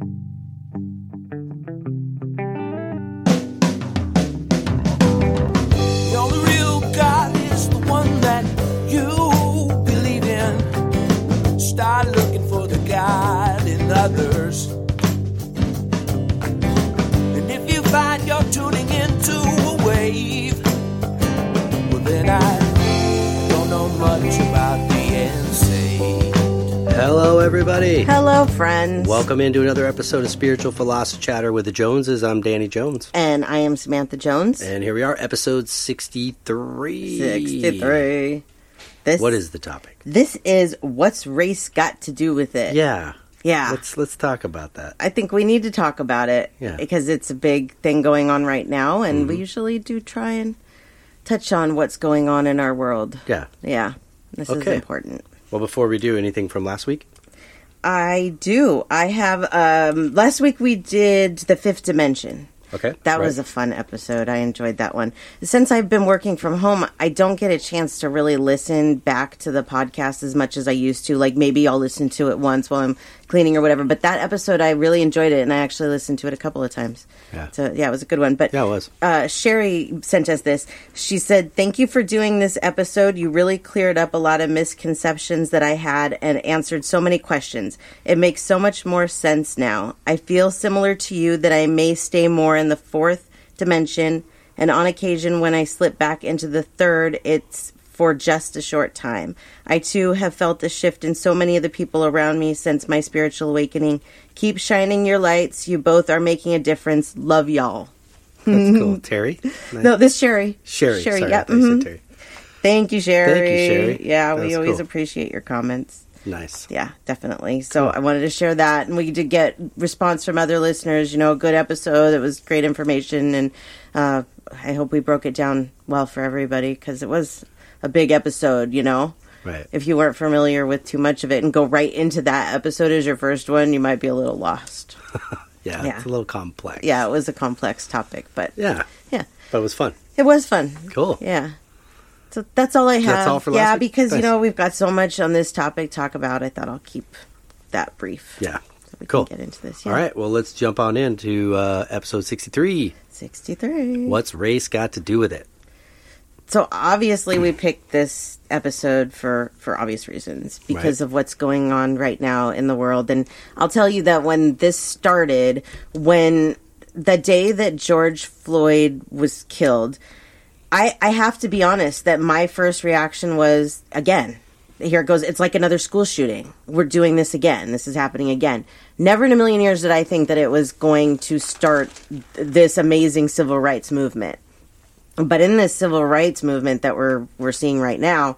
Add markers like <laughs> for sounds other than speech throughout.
The Hello, everybody. Hello, friends. Welcome into another episode of Spiritual Philosophy Chatter with the Joneses. I'm Danny Jones. And I am Samantha Jones. And here we are, episode 63. 63. This, What is the topic? This is what's race got to do with it? Yeah. Yeah. Let's let's talk about that. I think we need to talk about it Yeah. because it's a big thing going on right now, and Mm-hmm. we usually do try and touch on what's going on in our world. Yeah. Yeah, this is important. Well, before we do anything from last week, I do. I have. Um, last week we did the fifth dimension. okay. That right. was a fun episode. I enjoyed that one. Since I've been working from home, I don't get a chance to really listen back to the podcast as much as I used to. Like maybe I'll listen to it once while I'm cleaning or whatever. But that episode, I really enjoyed it, and I actually listened to it a couple of times. Yeah. So yeah, it was a good one. But Yeah, it was. Uh, Sherry sent us this. She said, "Thank you for doing this episode. You really cleared up a lot of misconceptions that I had and answered so many questions. It makes so much more sense now. I feel similar to you that I may stay more in the fourth dimension, and on occasion when I slip back into the third, it's." For just a short time. I too have felt a shift in so many of the people around me since my spiritual awakening. Keep shining your lights. You both are making a difference. Love y'all. That's <laughs> cool. Terry? No, this Sherry. Sherry. Sherry. Sorry, yeah. I thought you said mhm. Terry. Thank you, Sherry. Thank you, Sherry. Yeah, we always cool. appreciate your comments. Nice. Yeah, definitely. So I wanted to share that, and we did get response from other listeners. You know, good episode. It was great information, and uh, I hope we broke it down well for everybody because it was a big episode. You know, Right. if you weren't familiar with too much of it and go right into that episode as your first one, you might be a little lost. yeah, <laughs> yeah. It's a little complex. Yeah, it was a complex topic, but Yeah. yeah, But it was fun. it was fun. Cool. Yeah. So that's all I have. That's all for last yeah, week? because you know we've got so much on this topic to talk about. I thought I'll keep that brief. Yeah. So we Cool. can get into this. Yeah. All right. Well, let's jump on into uh, episode 63. Sixty-three. What's race got to do with it? So obviously we picked this episode for for obvious reasons because Right. of what's going on right now in the world. And I'll tell you that when this started, when the day that George Floyd was killed, I, I have to be honest that my first reaction was again. Here it goes. It's like another school shooting. We're doing this again. This is happening again. Never in a million years did I think that it was going to start th- this amazing civil rights movement. But in this civil rights movement that we're we're seeing right now,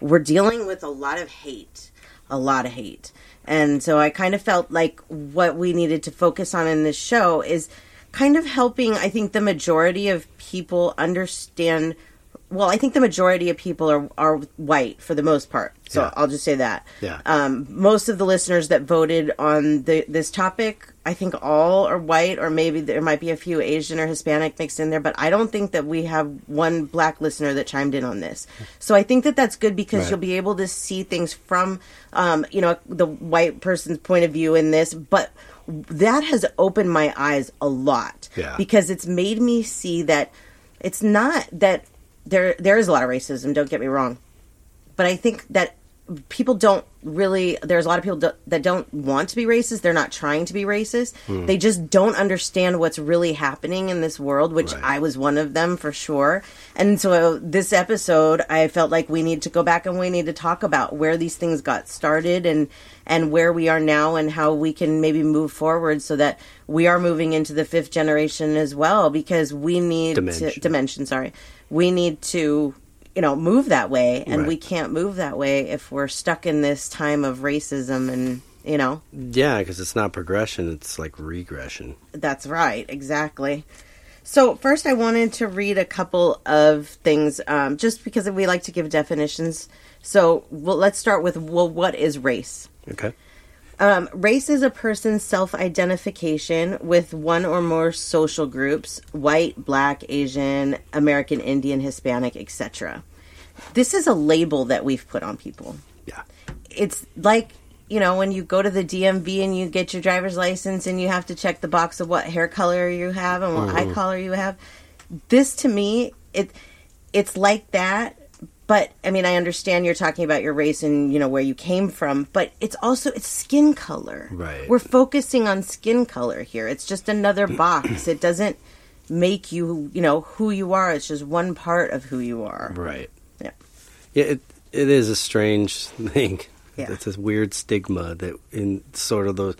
we're dealing with a lot of hate, a lot of hate. And so I kind of felt like what we needed to focus on in this show is kind of helping I think the majority of people understand well, I think the majority of people are are white for the most part. So Yeah. I'll just say that. Yeah. Um, most of the listeners that voted on the this topic, I think all are white, or maybe there might be a few Asian or Hispanic mixed in there. But I don't think that we have one black listener that chimed in on this. So I think that that's good because Right. you'll be able to see things from, um, you know, the white person's point of view in this. But that has opened my eyes a lot Yeah. because it's made me see that it's not that there there is a lot of racism. Don't get me wrong, but I think that people don't really there's a lot of people do, that don't want to be racist they're not trying to be racist Hmm. they just don't understand what's really happening in this world which Right. i was one of them for sure and so this episode i felt like we need to go back and we need to talk about where these things got started and and where we are now and how we can maybe move forward so that we are moving into the fifth generation as well because we need Dimension. to dimension sorry we need to you know move that way and Right. we can't move that way if we're stuck in this time of racism and you know Yeah, because it's not progression; it's like regression. that's right exactly so first i wanted to read a couple of things um, just because we like to give definitions so well, let's start with well what is race Okay. Um, race is a person's self identification with one or more social groups white, black, Asian, American Indian, Hispanic, etc. This is a label that we've put on people. Yeah. It's like you know, when you go to the DMV and you get your driver's license and you have to check the box of what hair color you have and what Mm-hmm. eye color you have. This to me, it it's like that. But I mean, I understand you're talking about your race and you know where you came from, but it's also it's skin color. Right. We're focusing on skin color here. It's just another <clears throat> box. It doesn't make you, you know, who you are. It's just one part of who you are. Right. Yeah. Yeah, it it is a strange <laughs> thing. Yeah. It's a weird stigma that in sort of those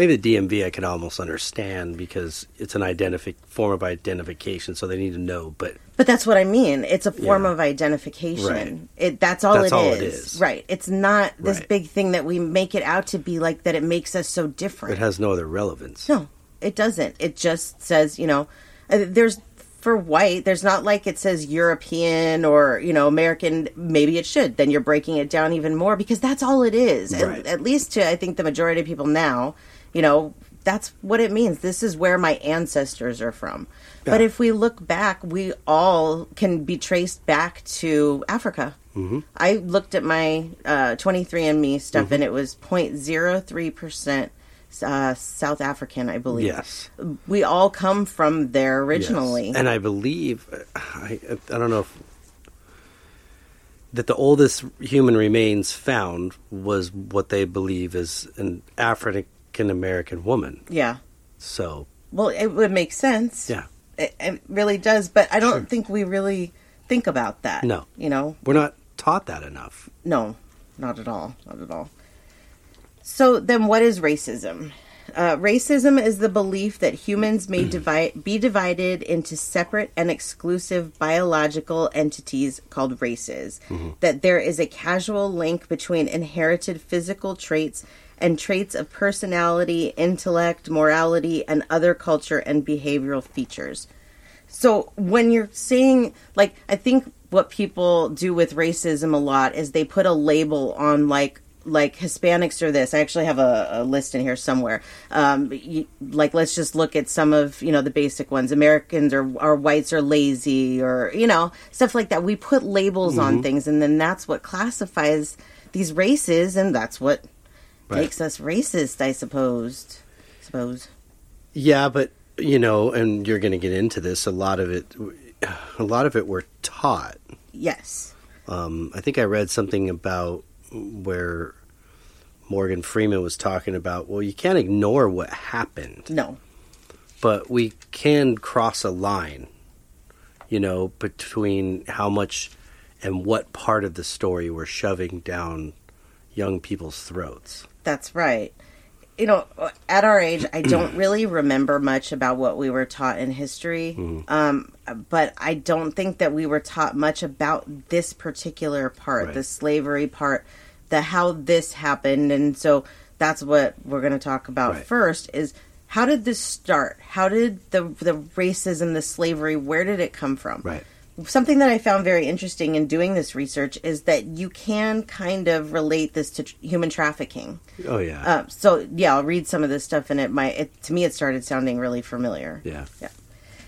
maybe the DMV I could almost understand because it's an identific form of identification, so they need to know. But But that's what I mean. It's a form Yeah. of identification. Right. It that's all, That's it, all is. it is. Right. It's not this Right. big thing that we make it out to be like that it makes us so different. it has no other relevance. no, it doesn't. It just says, you know, uh, there's for white, there's not like it says European or, you know, American. Maybe it should. Then you're breaking it down even more because that's all it is. At- At, least to, I think, the majority of people now, you know, that's what it means. This is where my ancestors are from. But if we look back, we all can be traced back to Africa. Mm-hmm. I looked at my uh, 23andMe stuff Mm-hmm. and it was 0.03% uh, South African, I believe. Yes. We all come from there originally. Yes. And I believe I I don't know if that the oldest human remains found was what they believe is an African American woman. yeah. So Well, it would make sense. yeah, It, it really does. But I don't Sure. think we really think about that. No. You know? we're not taught that enough. No, not at all. Not at all. So then, what is racism? Uh, racism is the belief that humans may <clears throat> divide, be divided into separate and exclusive biological entities called races. That there is a casual link between inherited physical traits and traits of personality, intellect, morality, and other culture and behavioral features. So when you're saying, like, I think what people do with racism a lot is they put a label on, like, like Hispanics are this. I actually have a, a list in here somewhere. Um, you, like, let's just look at some of you know the basic ones. Americans or or whites are lazy, or you know stuff like that. We put labels on things, and then that's what classifies these races, and that's what Right. makes us racist. I suppose. Suppose. Yeah, but you know, and you're going to get into this. A lot of it, a lot of it, we're taught. Yes. Um, I think I read something about where Morgan Freeman was talking about. Well, you can't ignore what happened, No. but we can cross a line. You know, between how much and what part of the story we're shoving down young people's throats. That's right. You know, at our age, I don't <clears throat> really remember much about what we were taught in history. Um, but I don't think that we were taught much about this particular part, Right. the slavery part, the how this happened. And so that's what we're going to talk about Right. first is how did this start? How did the the racism, the slavery, where did it come from? Right. Something that I found very interesting in doing this research is that you can kind of relate this to tr- human trafficking. Oh yeah. Uh, so yeah, I'll read some of this stuff, and it might it, to me it started sounding really familiar. yeah. Yeah.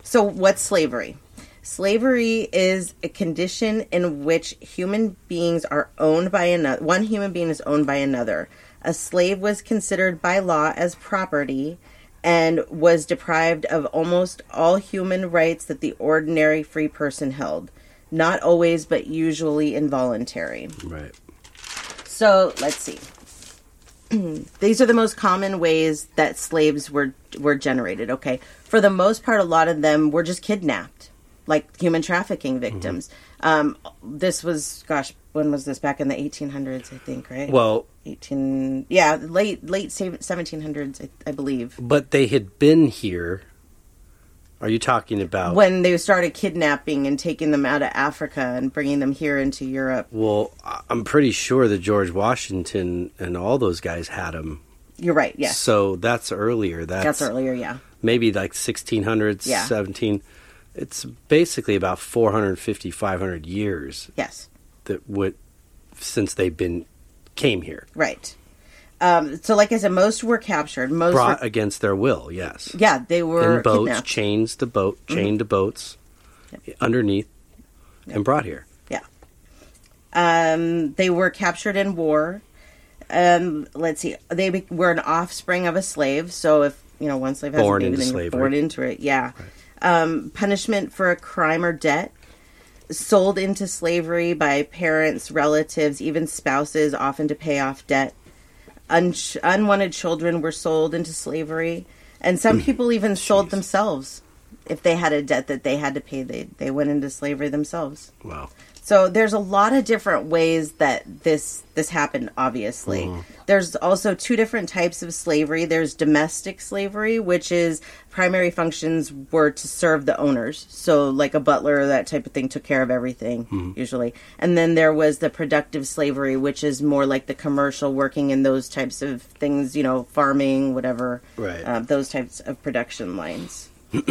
So what's slavery? Slavery is a condition in which human beings are owned by another. One human being is owned by another. A slave was considered by law as property and was deprived of almost all human rights that the ordinary free person held. Not always, but usually involuntary. Right. So let's see. <clears throat> These are the most common ways that slaves were were generated. Okay, for the most part, a lot of them were just kidnapped, like human trafficking victims. Um, this was, gosh, when was this? Back in the 1800s, I think, right? Well, 18, yeah, late late 1700s, I, I believe. but they had been here. Are you talking about? When they started kidnapping and taking them out of Africa and bringing them here into Europe. Well, I'm pretty sure that George Washington and all those guys had them. You're right. Yes, So that's earlier. That's, that's earlier. Yeah. maybe like 1600s, Yeah. 17. It's basically about 450, 500 years Yes. That would since they've been came here, Right. Um, so, like I said, most were captured. Most brought were, against their will. Yes, yeah, they were in boats, kidnapped. chains to boat, chained to boats, underneath, and brought here. Yeah. Um, they were captured in war. um, let's see, they be- were an offspring of a slave. So if you know one slave has Born a baby, into then slavery. born into it. Yeah. Um, punishment for a crime or debt. Sold into slavery by parents, relatives, even spouses, often to pay off debt. Un- unwanted children were sold into slavery, and some hmm. people even sold themselves if they had a debt that they had to pay. They they went into slavery themselves. Wow. So there's a lot of different ways that this this happened obviously. There's also two different types of slavery. There's domestic slavery, which is primary functions were to serve the owners. So like a butler that type of thing took care of everything usually. And then there was the productive slavery, which is more like the commercial working in those types of things, you know, farming, whatever. Right. Uh, those types of production lines. <clears throat>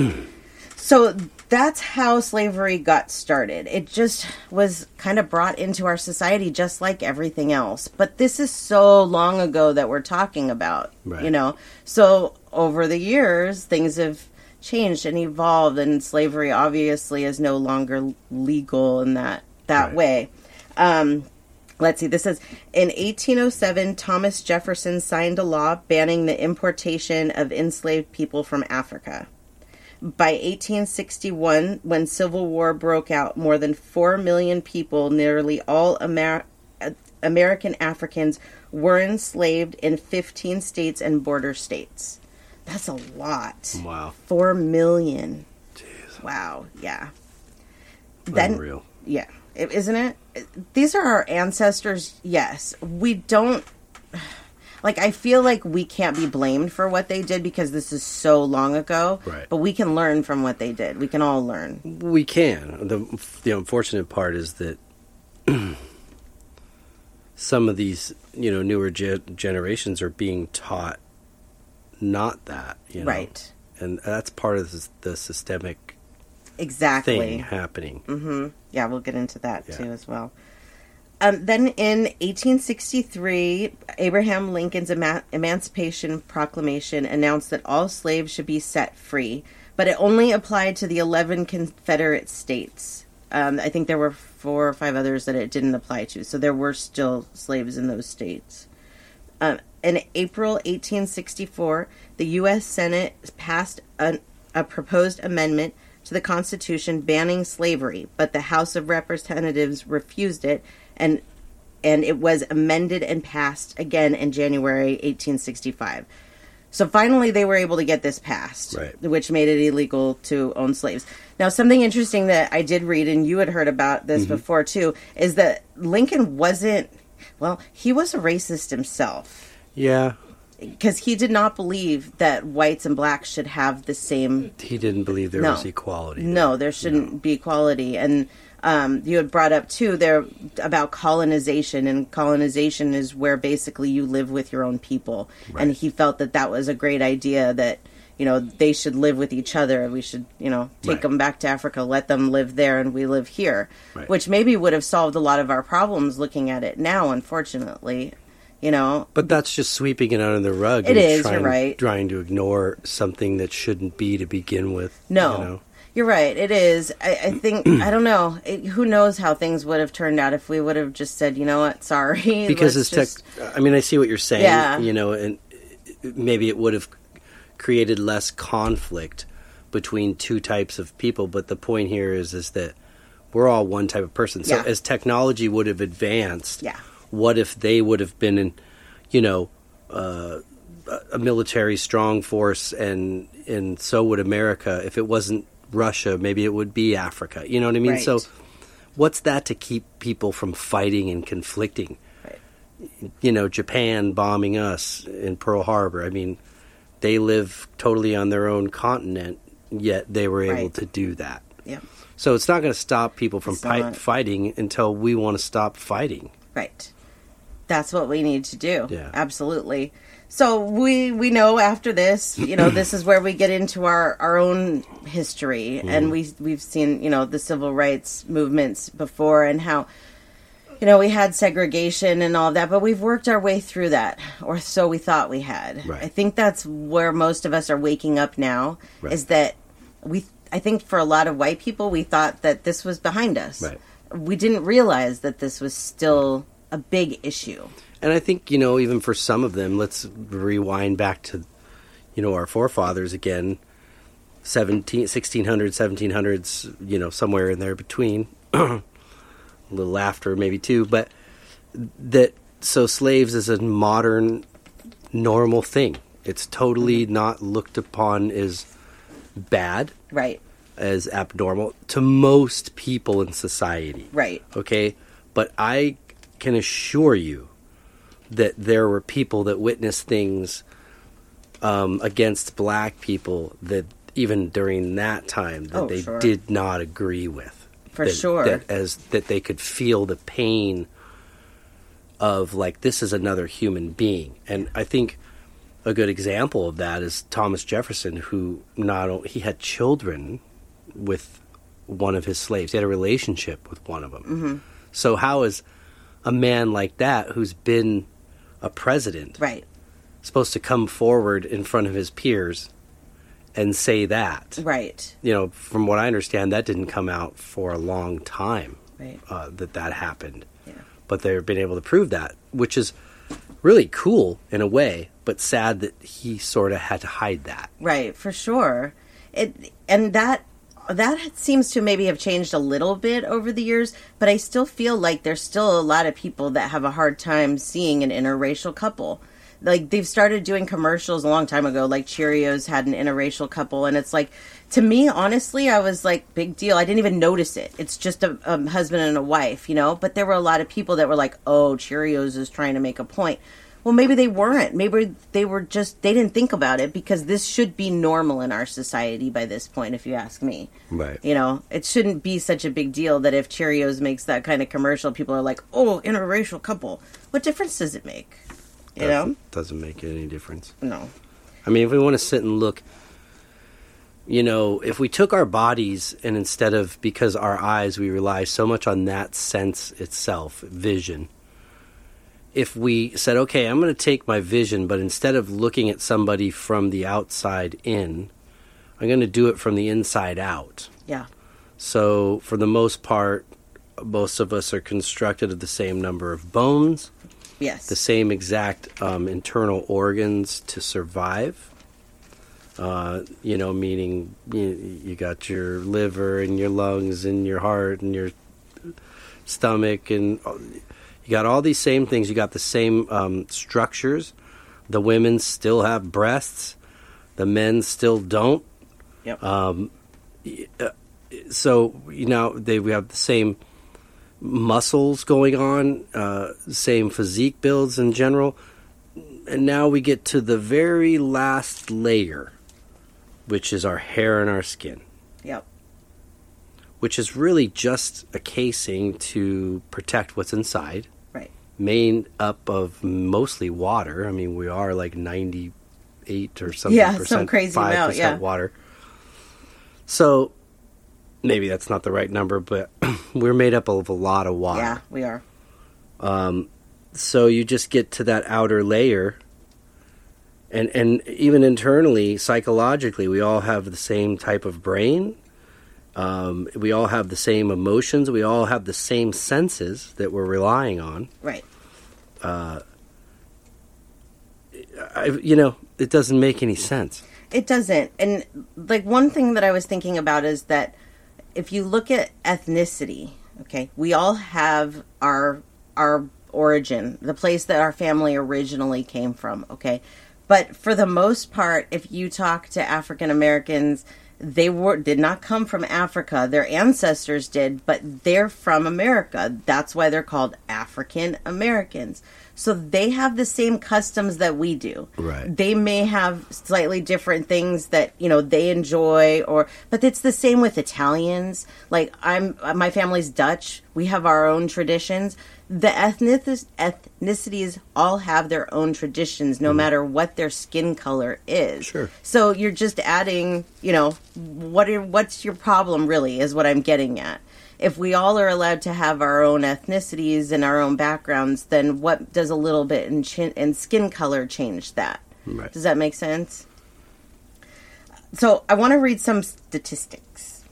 So that's how slavery got started. It just was kind of brought into our society just like everything else. But this is so long ago that we're talking about, Right. you know. So over the years, things have changed and evolved and slavery obviously is no longer legal in that that Right. way. Um Let's see. This says in 1807, Thomas Jefferson signed a law banning the importation of enslaved people from Africa. By 1861, when Civil War broke out, more than 4 million people, nearly all Amer- American Africans, were enslaved in 15 states and border states. That's a lot. Wow. 4 million. Wow. Yeah. Then, Unreal. yeah. Isn't it? These are our ancestors. Yes. We don't. Like, I feel like we can't be blamed for what they did because this is so long ago. Right. But we can learn from what they did. We can all learn. We can. The the unfortunate part is that <clears throat> some of these, you know, newer ge- generations are being taught not that, you know. Right. And that's part of the, the systemic Exactly. thing happening. Mm-hmm. Yeah, we'll get into that Yeah. too as well. Um, then in 1863, Abraham Lincoln's Ema- Emancipation Proclamation announced that all slaves should be set free, but it only applied to the 11 Confederate states. Um, I think there were four or five others that it didn't apply to, so there were still slaves in those states. Um, in April 1864, the U.S. Senate passed an, a proposed amendment to the Constitution banning slavery, but the House of Representatives refused it, and and it was amended and passed again in January 1865. So finally, they were able to get this passed, Right. which made it illegal to own slaves. Now, something interesting that I did read, and you had heard about this mm-hmm. before too, is that Lincoln wasn't. Well, he was a racist himself Yeah. because he did not believe that whites and blacks should have the same. He didn't believe there No. was equality. No, there shouldn't be equality. And um, you had brought up too there about colonization, and colonization is where basically you live with your own people. And he felt that that was a great idea that you know they should live with each other. We should you know take Right. them back to Africa, let them live there, and we live here, Right. which maybe would have solved a lot of our problems. Looking at it now, unfortunately, you know, But that's just sweeping it under the rug. It and is, Trying, you're right. Trying to ignore something that shouldn't be to begin with. No, You know? You're right. It is. I, I <clears throat> think I don't know. It, who knows how things would have turned out if we would have just said, you know what, sorry. <laughs> because it's just- tech. I mean, I see what you're saying. Yeah. You know, and maybe it would have created less conflict between two types of people. But the point here is, is that we're all one type of person. So Yeah. as technology would have advanced, Yeah. what if they would have been in, you know, uh, a military strong force, and and so would America. If it wasn't Russia, maybe it would be Africa. You know what I mean? Right. So, what's that to keep people from fighting and conflicting? Right. you know, Japan bombing us in Pearl Harbor. I mean, they live totally on their own continent, yet they were able Right. to do that. Yeah. So it's not going to stop people from pi- fighting until we want to stop fighting. Right. That's what we need to do. Yeah. Absolutely. So we we know after this, you know, this is where we get into our our own history, Mm-hmm. and we we've seen you know the civil rights movements before and how. You know, we had segregation and all that, but we've worked our way through that, or so we thought we had. Right. I think that's where most of us are waking up now. Right. Is that we? I think for a lot of white people, we thought that this was behind us Right. we didn't realize that this was still a big issue. And I think, you know, even for some of them, let's rewind back to, you know, our forefathers again, 17, 1600s, 1700s, you know, somewhere in there between. <clears throat> a little after, maybe too. But that, so slaves is a modern, normal thing. It's totally mm-hmm. not looked upon as bad, Right. as abnormal to most people in society Right. okay but i can assure you that there were people that witnessed things um, against black people that even during that time that Oh, they sure. did not agree with For That- sure. that as that they could feel the pain of like this is another human being and i think a good example of that is thomas jefferson who not o- he had children with one of his slaves he had a relationship with one of them Mm-hmm. so how is a man like that who's been a president Right. supposed to come forward in front of his peers and say that Right. you know from what i understand that didn't come out for a long time Right. uh, that that happened Yeah. but they've been able to prove that which is really cool in a way but sad that he sort of had to hide that Right, for sure. It and that that seems to maybe have changed a little bit over the years, but I still feel like there's still a lot of people that have a hard time seeing an interracial couple. Like they've started doing commercials a long time ago, like Cheerios had an interracial couple, and it's like to me, honestly, I was like, big deal. I didn't even notice it. It's just a, a husband and a wife, you know. But there were a lot of people that were like, "Oh, Cheerios is trying to make a point." Well, maybe they weren't. Maybe they were just they didn't think about it because this should be normal in our society by this point, if you ask me. Right. You know, it shouldn't be such a big deal that if Cheerios makes that kind of commercial, people are like, "Oh, interracial couple." What difference does it make? You know? doesn't, doesn't make any difference No. I mean, if we want to sit and look, you know, if we took our bodies and instead of because our eyes, we rely so much on that sense itself, vision. If we said, okay, I'm going to take my vision, but instead of looking at somebody from the outside in, I'm going to do it from the inside out. Yeah. So, for the most part, most of us are constructed of the same number of bones, Yes. the same exact um, internal organs to survive. Uh, you know, meaning you, you got your liver and your lungs and your heart and your stomach, and uh, you got all these same things. You got the same um, structures. The women still have breasts, the men still don't. Yep. Um, uh, so you know they we have the same muscles going on, uh, same physique builds in general, and now we get to the very last layer, which is our hair and our skin, yep. which is really just a casing to protect what's inside. Made up of mostly water. I mean, we are like ninety-eight or something Yeah, some crazy five amount, percent yeah. water. So maybe that's not the right number, but <clears throat> we're made up of a lot of water. Yeah, we are. Um, so you just get to that outer layer and and even internally psychologically we all have the same type of brain um, we all have the same emotions we all have the same senses that we're relying on Right. Uh, I, you know it doesn't make any sense It doesn't. And like one thing that I was thinking about is that if you look at ethnicity, okay, we all have our our origin, the place that our family originally came from, okay? But for the most part, if you talk to African Americans, they were did not come from Africa. Their ancestors did, but they're from America. That's why they're called African Americans. So they have the same customs that we do. Right. they may have slightly different things that you know they enjoy or but it's the same with italians. Like i'm my family's dutch. We have our own traditions. The ethnic ethnicities all have their own traditions no mm-hmm. matter what their skin color is. Sure. so you're just adding you know what are, what's your problem really is what i'm getting at if we all are allowed to have our own ethnicities and our own backgrounds, then what does a little bit in, chin, in skin color change that? Right. Does that make sense? So I want to read some statistics.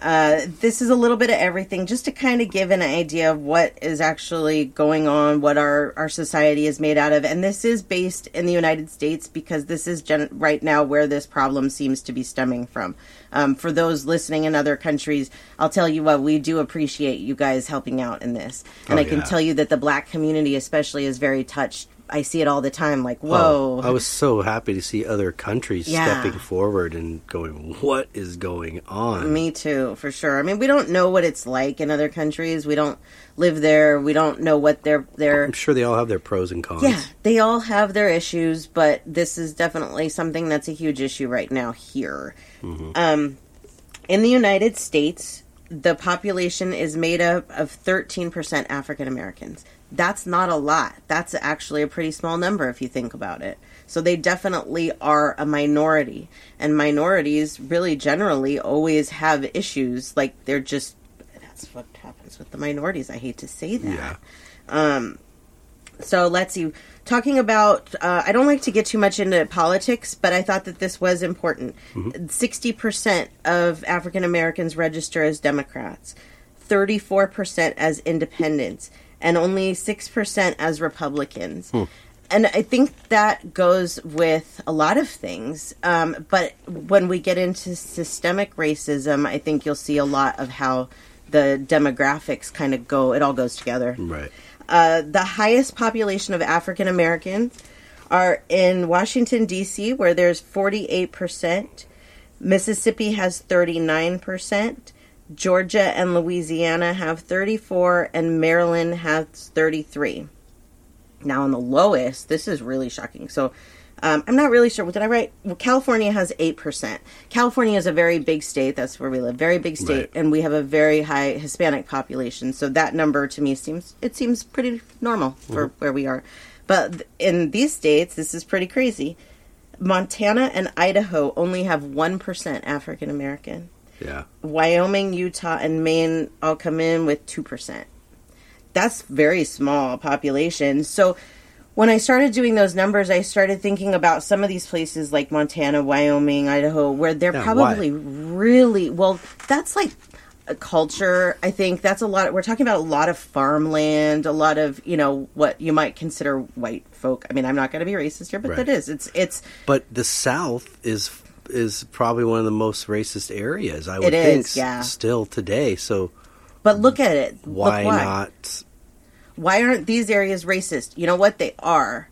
Uh, this is a little bit of everything, just to kind of give an idea of what is actually going on, what our, our society is made out of. And this is based in the United States because this is gen- right now where this problem seems to be stemming from. Um, for those listening in other countries, I'll tell you what, we do appreciate you guys helping out in this. And Oh, I can yeah. tell you that the black community, especially, is very touched. I see it all the time, like, Oh, whoa. I was so happy to see other countries Yeah. stepping forward and going, "What is going on?" Me too, for sure. I mean, we don't know what it's like in other countries. We don't live there. We don't know what their their I'm sure they all have their pros and cons. yeah. They all have their issues, but this is definitely something that's a huge issue right now here. Um, in the United States, the population is made up of thirteen percent African Americans. That's not a lot. That's actually a pretty small number if you think about it. So they definitely are a minority. And minorities really generally always have issues. Like they're just that's what happens with the minorities. I hate to say that. Yeah. Um So let's see. Talking about, uh, I don't like to get too much into politics, but I thought that this was important. 60% of African Americans register as Democrats, 34% as independents, and only 6% as Republicans. And I think that goes with a lot of things. Um, but when we get into systemic racism, I think you'll see a lot of how the demographics kind of go, it all goes together. Right. Uh, the highest population of African Americans are in Washington, D.C., where there's 48%. Mississippi has 39%. Georgia and Louisiana have 34 and Maryland has 33. Now on the lowest, this is really shocking. So um, I'm not really sure. What did I write? Well, California has 8%. California is a very big state. That's where we live. Very big state. Right. And we have a very high Hispanic population. So that number to me seems, it seems pretty normal for where we are. But in these states, this is pretty crazy. Montana and Idaho only have 1% African American. Yeah. Wyoming, Utah, and Maine all come in with 2%. That's very small population. So when I started doing those numbers, I started thinking about some of these places like Montana, Wyoming, Idaho, where they're Yeah, probably why? really well. That's like a culture. I think that's a lot. We're talking about a lot of farmland, a lot of you know what you might consider white folk. I mean, I'm not going to be racist here, but Right. that is. It's it's But the South is is probably one of the most racist areas. I would It think is, yeah. still today. So but look at it. Look why, not? why aren't these areas racist? You know what? They are.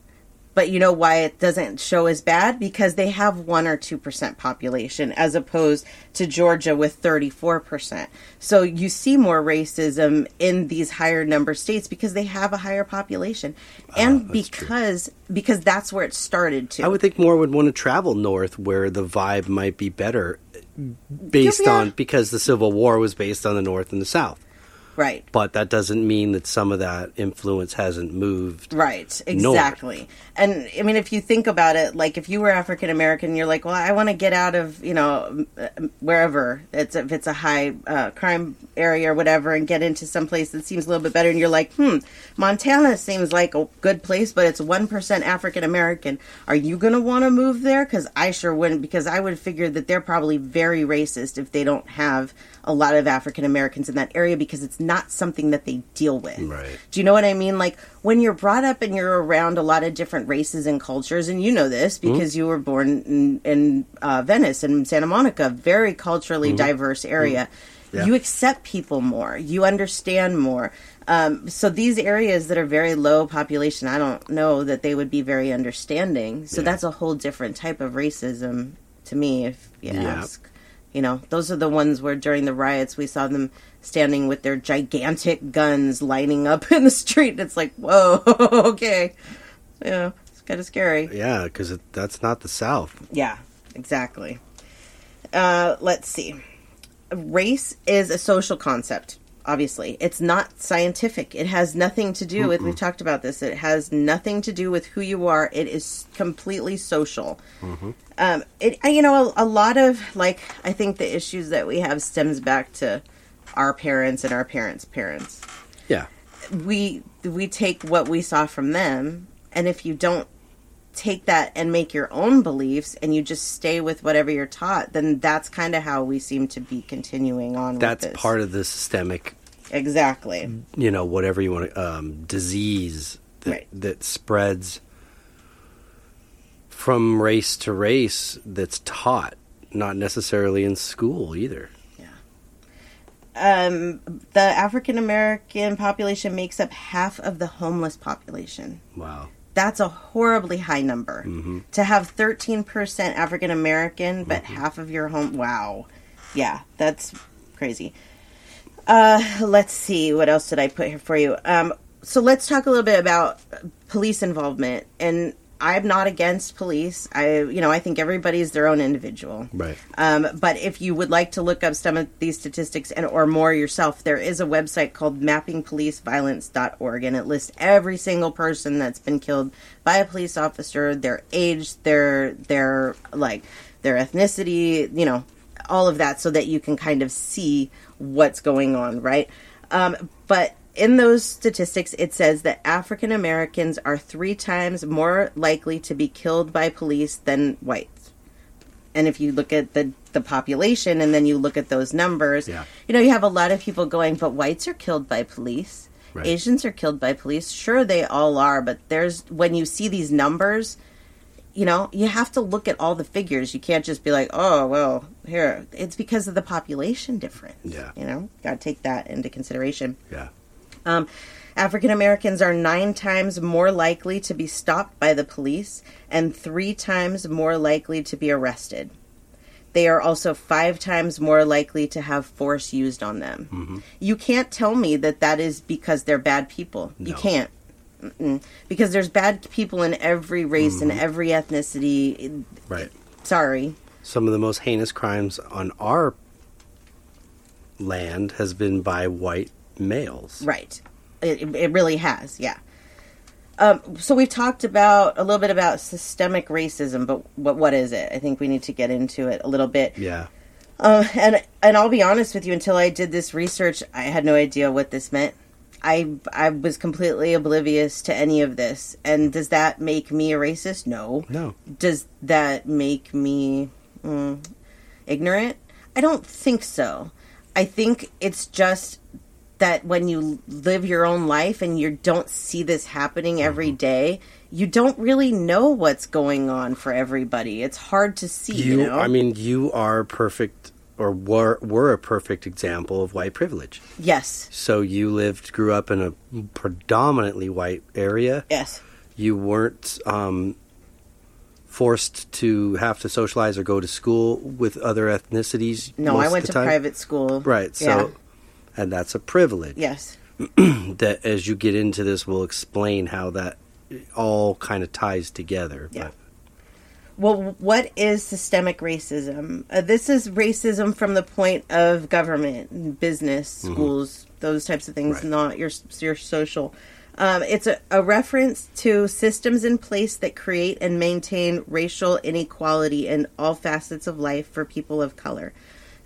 But you know why it doesn't show as bad? Because they have 1 or 2% population as opposed to Georgia with 34%. So you see more racism in these higher number states because they have a higher population. And Ah, that's true. because because that's where it started to. I would think more would want to travel north where the vibe might be better based Yeah. on because the Civil War was based on the North and the South. Right. But that doesn't mean that some of that influence hasn't moved. Right, north. exactly. And I mean, if you think about it, like if you were African American, you're like, well, I want to get out of you know wherever it's if it's a high uh, crime area or whatever, and get into some place that seems a little bit better. And you're like, hmm, Montana seems like a good place, but it's one percent African American. Are you gonna want to move there? Because I sure wouldn't. Because I would figure that they're probably very racist if they don't have a lot of African Americans in that area because it's not something that they deal with. Right. Do you know what I mean? Like when you're brought up and you're around a lot of different races and cultures, and you know this because you were born in, in uh, Venice and Santa Monica, very culturally diverse area. Yeah. You accept people more. You understand more. Um, so these areas that are very low population, I don't know that they would be very understanding. So Yeah. that's a whole different type of racism to me, if you Yeah. ask. You know, those are the ones where during the riots we saw them standing with their gigantic guns lining up <laughs> in the street. It's like, whoa, <laughs> okay. Yeah, it's kind of scary. Yeah, because that's not the South. Yeah, exactly. Uh, let's see. Race is a social concept. Obviously, it's not scientific. It has nothing to do with. We've talked about this. It has nothing to do with who you are. It is completely social. Um, it you know a, a lot of like I think the issues that we have stems back to our parents and our parents' parents Yeah. we we take what we saw from them and if you don't take that and make your own beliefs and you just stay with whatever you're taught, then that's kind of how we seem to be continuing on That's with this. part of the systemic, Exactly. you know, whatever you want to, um, disease that, Right. that spreads from race to race that's taught, not necessarily in school either. Um, the African American population makes up half of the homeless population. Wow. That's a horribly high number. Mm-hmm. To have 13% African American, but half of your home. Wow. Yeah, that's crazy. Uh, let's see. What else did I put here for you? Um, so let's talk a little bit about police involvement. And I'm not against police. I, you know, I think everybody's their own individual. Right. Um, but if you would like to look up some of these statistics and or more yourself, there is a website called mappingpoliceviolence.org and it lists every single person that's been killed by a police officer, their age, their their like their ethnicity, you know, all of that so that you can kind of see what's going on, right? Um, but in those statistics, it says that African Americans are three times more likely to be killed by police than whites and if you look at the the population and then you look at those numbers Yeah. you know you have a lot of people going but whites are killed by police Right. asians are killed by police sure they all are but there's when you see these numbers you know you have to look at all the figures you can't just be like oh well here it's because of the population difference Yeah. you know got to take that into consideration Yeah. Um, African Americans are nine times more likely to be stopped by the police and three times more likely to be arrested. They are also five times more likely to have force used on them. Mm-hmm. You can't tell me that that is because they're bad people. You can't. Mm-mm. Because there's bad people in every race and Mm-hmm. every ethnicity. Right. Sorry. Some of the most heinous crimes on our land has been by white males. Right. It, it really has, yeah. Um, so we've talked about a little bit about systemic racism, but what what is it? I think we need to get into it a little bit. Yeah. Uh, and and I'll be honest with you, until I did this research, I had no idea what this meant. I I was completely oblivious to any of this. And does that make me a racist? No. No. Does that make me mm, ignorant? I don't think so. I think it's just that when you live your own life and you don't see this happening every day, you don't really know what's going on for everybody. It's hard to see. You, You, know? I mean, you are perfect, or were were a perfect example of white privilege. yes, So you lived, grew up in a predominantly white area. yes, You weren't um, forced to have to socialize or go to school with other ethnicities. no. I went to time. private school. Right. So, Yeah. And that's a privilege. Yes. <clears throat> That as you get into this, we'll explain how that all kind of ties together. Yeah. But Well, what is systemic racism? Uh, this is racism from the point of government, business, schools, those types of things, Mm-hmm. Right. not your your social. Um, it's a, a reference to systems in place that create and maintain racial inequality in all facets of life for people of color.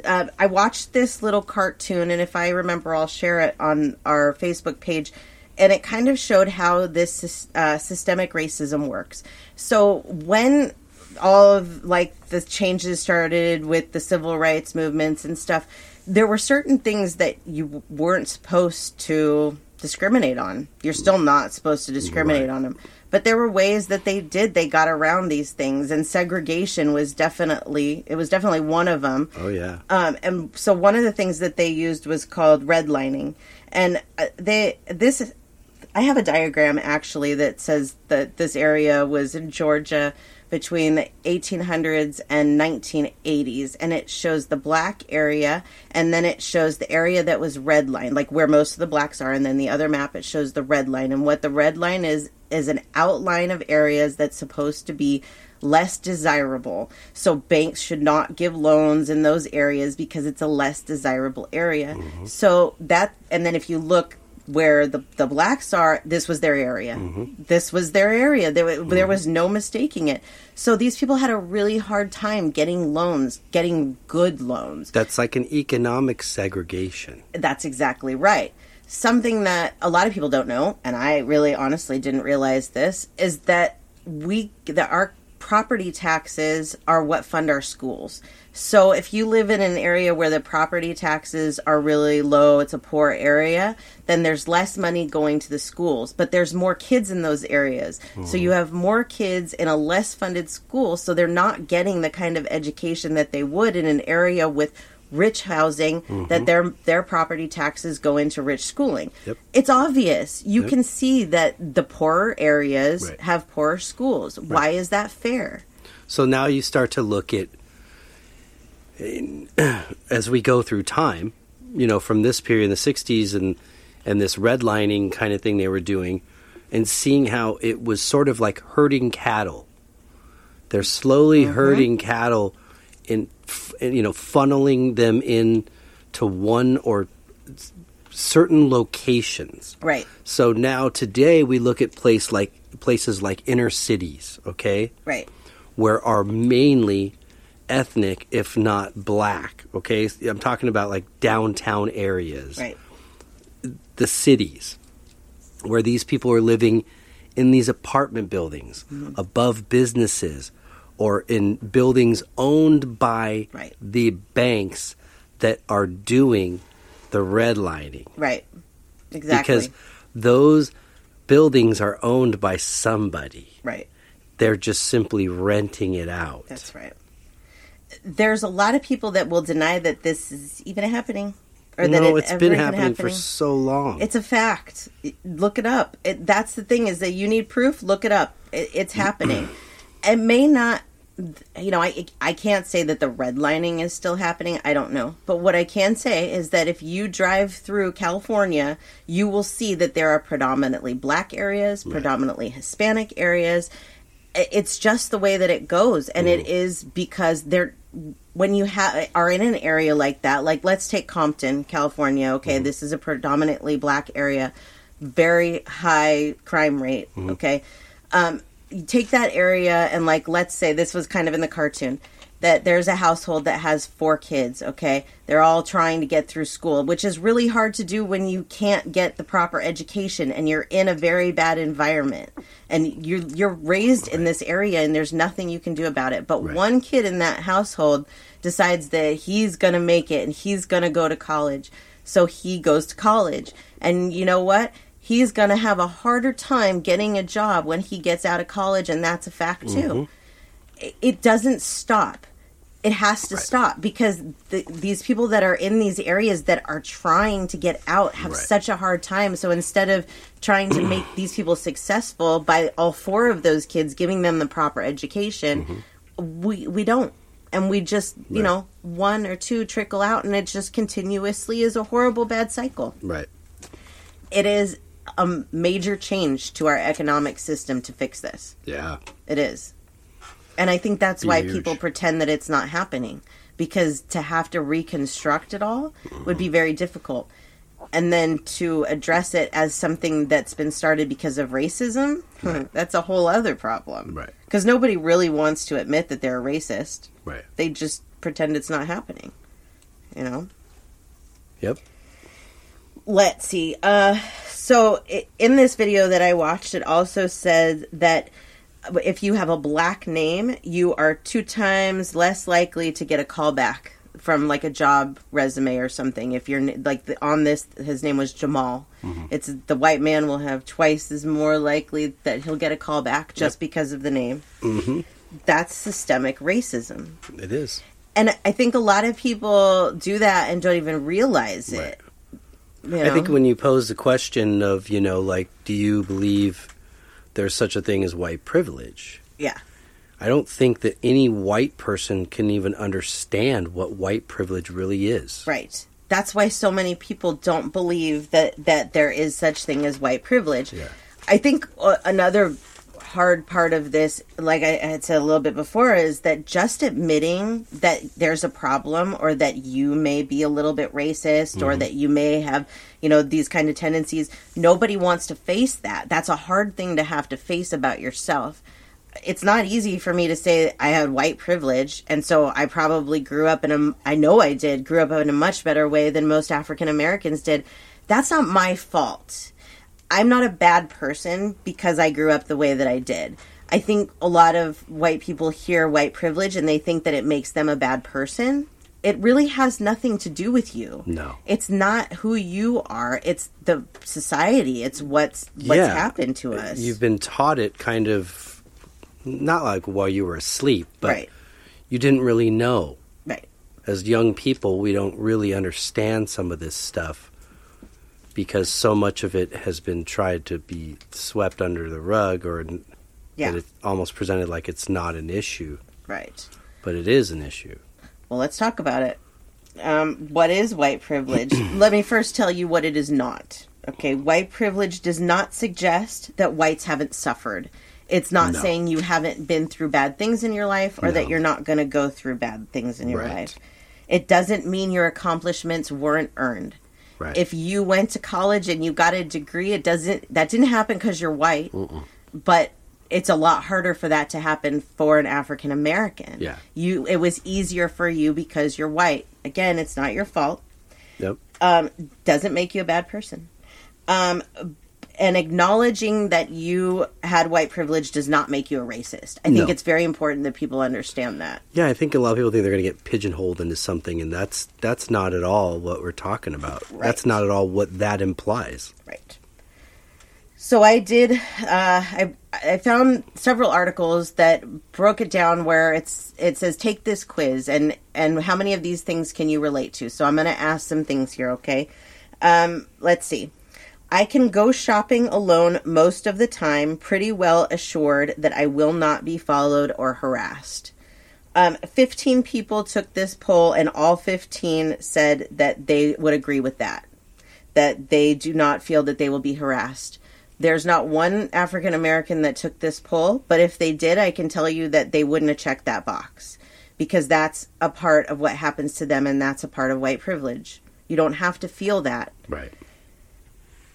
Uh, I watched this little cartoon, and if I remember, I'll share it on our Facebook page. And it kind of showed how this uh, systemic racism works. So when all of like the changes started with the civil rights movements and stuff, there were certain things that you weren't supposed to discriminate on. You're still not supposed to discriminate Right. on them. But there were ways that they did. They got around these things, and segregation was definitely it was definitely one of them. oh yeah, Um, and so one of the things that they used was called redlining, and uh, they this I have a diagram actually that says that this area was in Georgia between the 1800s and 1980s, and it shows the black area, and then it shows the area that was redlined, like where most of the blacks are, and then the other map it shows the red line, and what the red line is is an outline of areas that's supposed to be less desirable. So banks should not give loans in those areas because it's a less desirable area. Mm-hmm. So that and then if you look where the the blacks are, this was their area. Mm-hmm. This was their area. There wa- there mm-hmm. was no mistaking it. So these people had a really hard time getting loans, getting good loans. that's like an economic segregation. That's exactly right. Something that a lot of people don't know, and I really honestly didn't realize this, is that we that our property taxes are what fund our schools. So if you live in an area where the property taxes are really low, it's a poor area, then there's less money going to the schools, but there's more kids in those areas. So mm-hmm. you have more kids in a less funded school, so they're not getting the kind of education that they would in an area with rich housing that mm-hmm. their their property taxes go into rich schooling. Yep. It's obvious. You can see that the poorer areas Right. have poorer schools. Why is that fair? So now you start to look at, <clears throat> as we go through time, you know, from this period in the '60s and and this redlining kind of thing they were doing, and seeing how it was sort of like herding cattle. They're slowly mm-hmm. herding cattle, in you know, funneling them in to one or certain locations. Right. So now today we look at place like places like inner cities, okay? Right. where are mainly ethnic, if not black. Okay, I'm talking about like downtown areas, Right. the cities, where these people are living in these apartment buildings Mm-hmm. above businesses or in buildings owned by Right. the banks that are doing the redlining Right. Exactly. because those buildings are owned by somebody. right. They're just simply renting it out. That's right. There's a lot of people that will deny that this is even happening, or that no, it's been even happening, for so long. It's a fact. Look it up. It, that's the thing is that you need proof. Look it up. It, it's happening. <clears throat> it may not. You know, I I can't say that the redlining is still happening. I don't know, but what I can say is that if you drive through California, you will see that there are predominantly black areas, predominantly Hispanic areas. It's just the way that it goes, and it mm. is because they're when you ha- are in an area like that, like let's take Compton, California. Okay, mm-hmm. this is a predominantly black area, very high crime rate. Mm-hmm. Okay, um, take that area and like let's say this was kind of in the cartoon that there's a household that has four kids. Okay, they're all trying to get through school, which is really hard to do when you can't get the proper education and you're in a very bad environment and you're you're raised in this area and there's nothing you can do about it. But Right. one kid in that household decides that he's going to make it and he's going to go to college. So he goes to college. And you know what? He's going to have a harder time getting a job when he gets out of college and that's a fact too. It- It doesn't stop. It has to stop because the, these people that are in these areas that are trying to get out have Right. such a hard time. So instead of trying to make these people successful by all four of those kids giving them the proper education, we we don't, and we just you Mm-hmm. Right. know one or two trickle out, and it just continuously is a horrible bad cycle. right. It is a major change to our economic system to fix this. Yeah. It is. And I think that's why Huge. people pretend that it's not happening because to have to reconstruct it all would be very difficult. And then to address it as something that's been started because of racism, <laughs> that's a whole other problem. Right. Because nobody really wants to admit that they're a racist. Right. They just pretend it's not happening. You know? Yep. Let's see. Uh, so in this video that I watched, it also said that if you have a black name, you are two times less likely to get a call back from like a job resume or something. If you're like the, on this, his name was Jamal. It's the white man will have twice as more likely that he'll get a call back just because of the name. Mm-hmm. That's systemic racism. It is. And I think a lot of people do that and don't even realize Right. I think when you pose the question of, you know, like, do you believe there's such a thing as white privilege? yeah. I don't think that any white person can even understand what white privilege really is. Right. That's why so many people don't believe that that there is such thing as white privilege. Yeah. I think uh, another hard part of this, like I had said a little bit before, is that just admitting that there's a problem or that you may be a little bit racist or mm-hmm. that you may have, you know, these kind of tendencies, nobody wants to face that. That's a hard thing to have to face about yourself it's not easy for me to say I had white privilege, and so I probably grew up in a. I know I did grew up in a much better way than most African Americans did. That's not my fault. I'm not a bad person because I grew up the way that I did. I think a lot of white people hear white privilege and they think that it makes them a bad person. It really has nothing to do with you. No. It's not who you are. It's the society. It's what's what's Yeah. happened to us. You've been taught it kind of not like while you were asleep, but right. you didn't really know. Right. As young people, we don't really understand some of this stuff because so much of it has been tried to be swept under the rug or Yeah. that it's almost presented like it's not an issue, Right. but it is an issue. Well, let's talk about it. Um, what is white privilege? <clears throat> Let me first tell you what it is not. Okay, white privilege does not suggest that whites haven't suffered. It's not No. saying you haven't been through bad things in your life or that you're not going to go through bad things in your Right. life. It doesn't mean your accomplishments weren't earned. Right. If you went to college and you got a degree, it doesn't that didn't happen cuz you're white. But it's a lot harder for that to happen for an African American. Yeah. You it was easier for you because you're white. Again, it's not your fault. yep. Um, doesn't make you a bad person. Um, and acknowledging that you had white privilege does not make you a racist. I think No. it's very important that people understand that. Yeah, I think a lot of people think they're going to get pigeonholed into something, and that's that's not at all what we're talking about. That's not at all what that implies. Right. So I did. Uh, I I found several articles that broke it down where it's it says take this quiz and and how many of these things can you relate to. So I'm going to ask some things here. Okay. Um, let's see. I can go shopping alone most of the time, pretty well assured that I will not be followed or harassed. Um, 15 people took this poll, and all 15 said that they would agree with that that they do not feel that they will be harassed. There's not one African American that took this poll, but if they did, I can tell you that they wouldn't have checked that box because that's a part of what happens to them and that's a part of white privilege. You don't have to feel that. Right.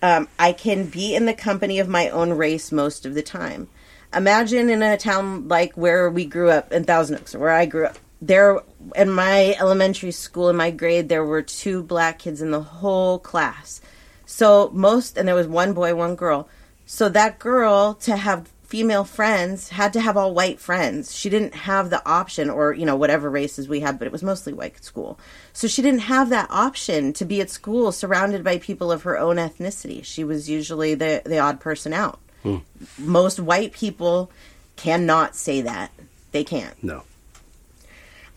Um, I can be in the company of my own race most of the time. Imagine in a town like where we grew up in Thousand Oaks, where I grew up. There, in my elementary school, in my grade, there were two black kids in the whole class. So most, and there was one boy, one girl. So that girl to have female friends had to have all white friends. She didn't have the option, or you know whatever races we had, but it was mostly white school. So she didn't have that option to be at school surrounded by people of her own ethnicity. She was usually the the odd person out. Hmm. Most white people cannot say that. They can't. No.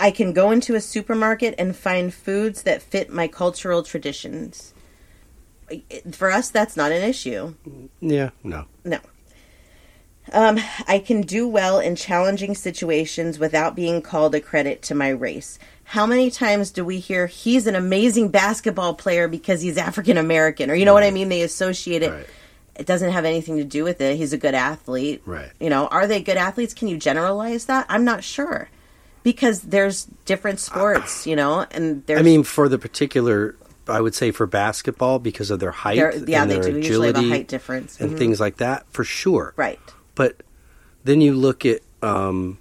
I can go into a supermarket and find foods that fit my cultural traditions. For us, that's not an issue. Yeah. No. No. Um, I can do well in challenging situations without being called a credit to my race. How many times do we hear he's an amazing basketball player because he's African American? Or you know what I mean? They associate it. Right. It doesn't have anything to do with it. He's a good athlete. Right. You know, are they good athletes? Can you generalize that? I'm not sure. Because there's different sports, you know, and there's I mean, for the particular, I would say for basketball because of their height, yeah, and they their do usually have a height difference. and Mhm. things like that, for sure. right. But then you look at um,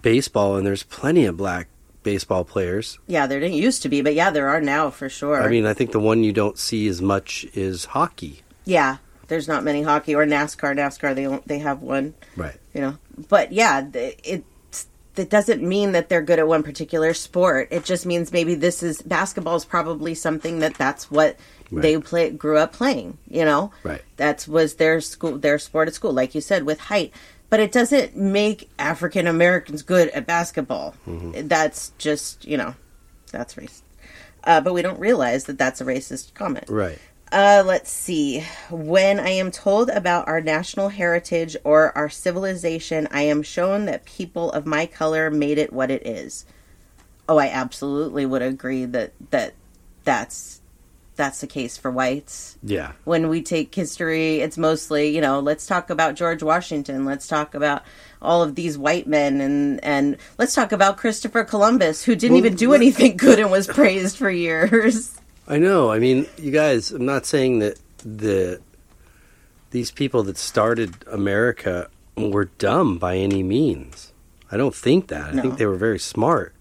baseball, and there's plenty of black baseball players. Yeah, there didn't used to be, but yeah, there are now for sure. I mean, I think the one you don't see as much is hockey. Yeah, there's not many hockey or NASCAR. NASCAR they they have one, Right. you know. But yeah, it that doesn't mean that they're good at one particular sport. It just means maybe this is basketball is probably something that that's what they play grew up playing. You know, Right. That was their school, their sport at school, like you said, with height. But it doesn't make African Americans good at basketball. Mm-hmm. That's just you know, that's racist. Uh, but we don't realize that that's a racist comment. Right. Uh, let's see. When I am told about our national heritage or our civilization, I am shown that people of my color made it what it is. Oh, I absolutely would agree that that that's that's the case for whites. Yeah. When we take history, it's mostly, you know, let's talk about George Washington, let's talk about all of these white men and and let's talk about Christopher Columbus who didn't Well, even do anything good and was praised for years. I know. I mean, you guys. I'm not saying that the these people that started America were dumb by any means. I don't think that. I think they were very smart.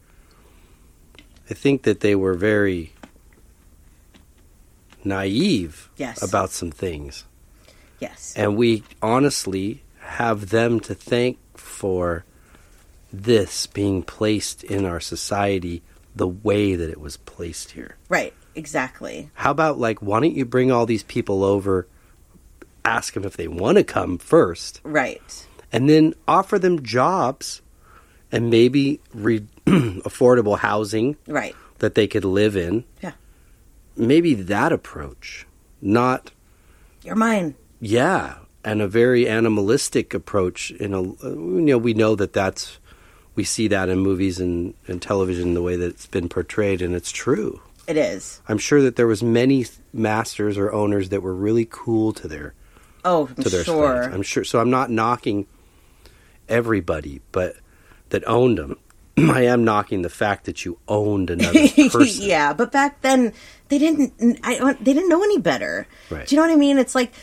I think that they were very naive Yes. about some things. Yes. And we honestly have them to thank for this being placed in our society the way that it was placed here. Right. Exactly. How about like why don't you bring all these people over ask them if they want to come first Right. and then offer them jobs and maybe re- <clears throat> affordable housing Right. that they could live in. Yeah. Maybe that approach, not You're mine. yeah, and a very animalistic approach. In a you know we know that that's we see that in movies and, and television the way that it's been portrayed, and it's true. It is. I'm sure that there was many masters or owners that were really cool to their Oh, I'm to their sure. slaves. I'm sure. So I'm not knocking everybody, but that owned them. I am knocking the fact that you owned another <laughs> person. yeah, but back then they didn't. I uh, they didn't know any better. Right. Do you know what I mean? It's like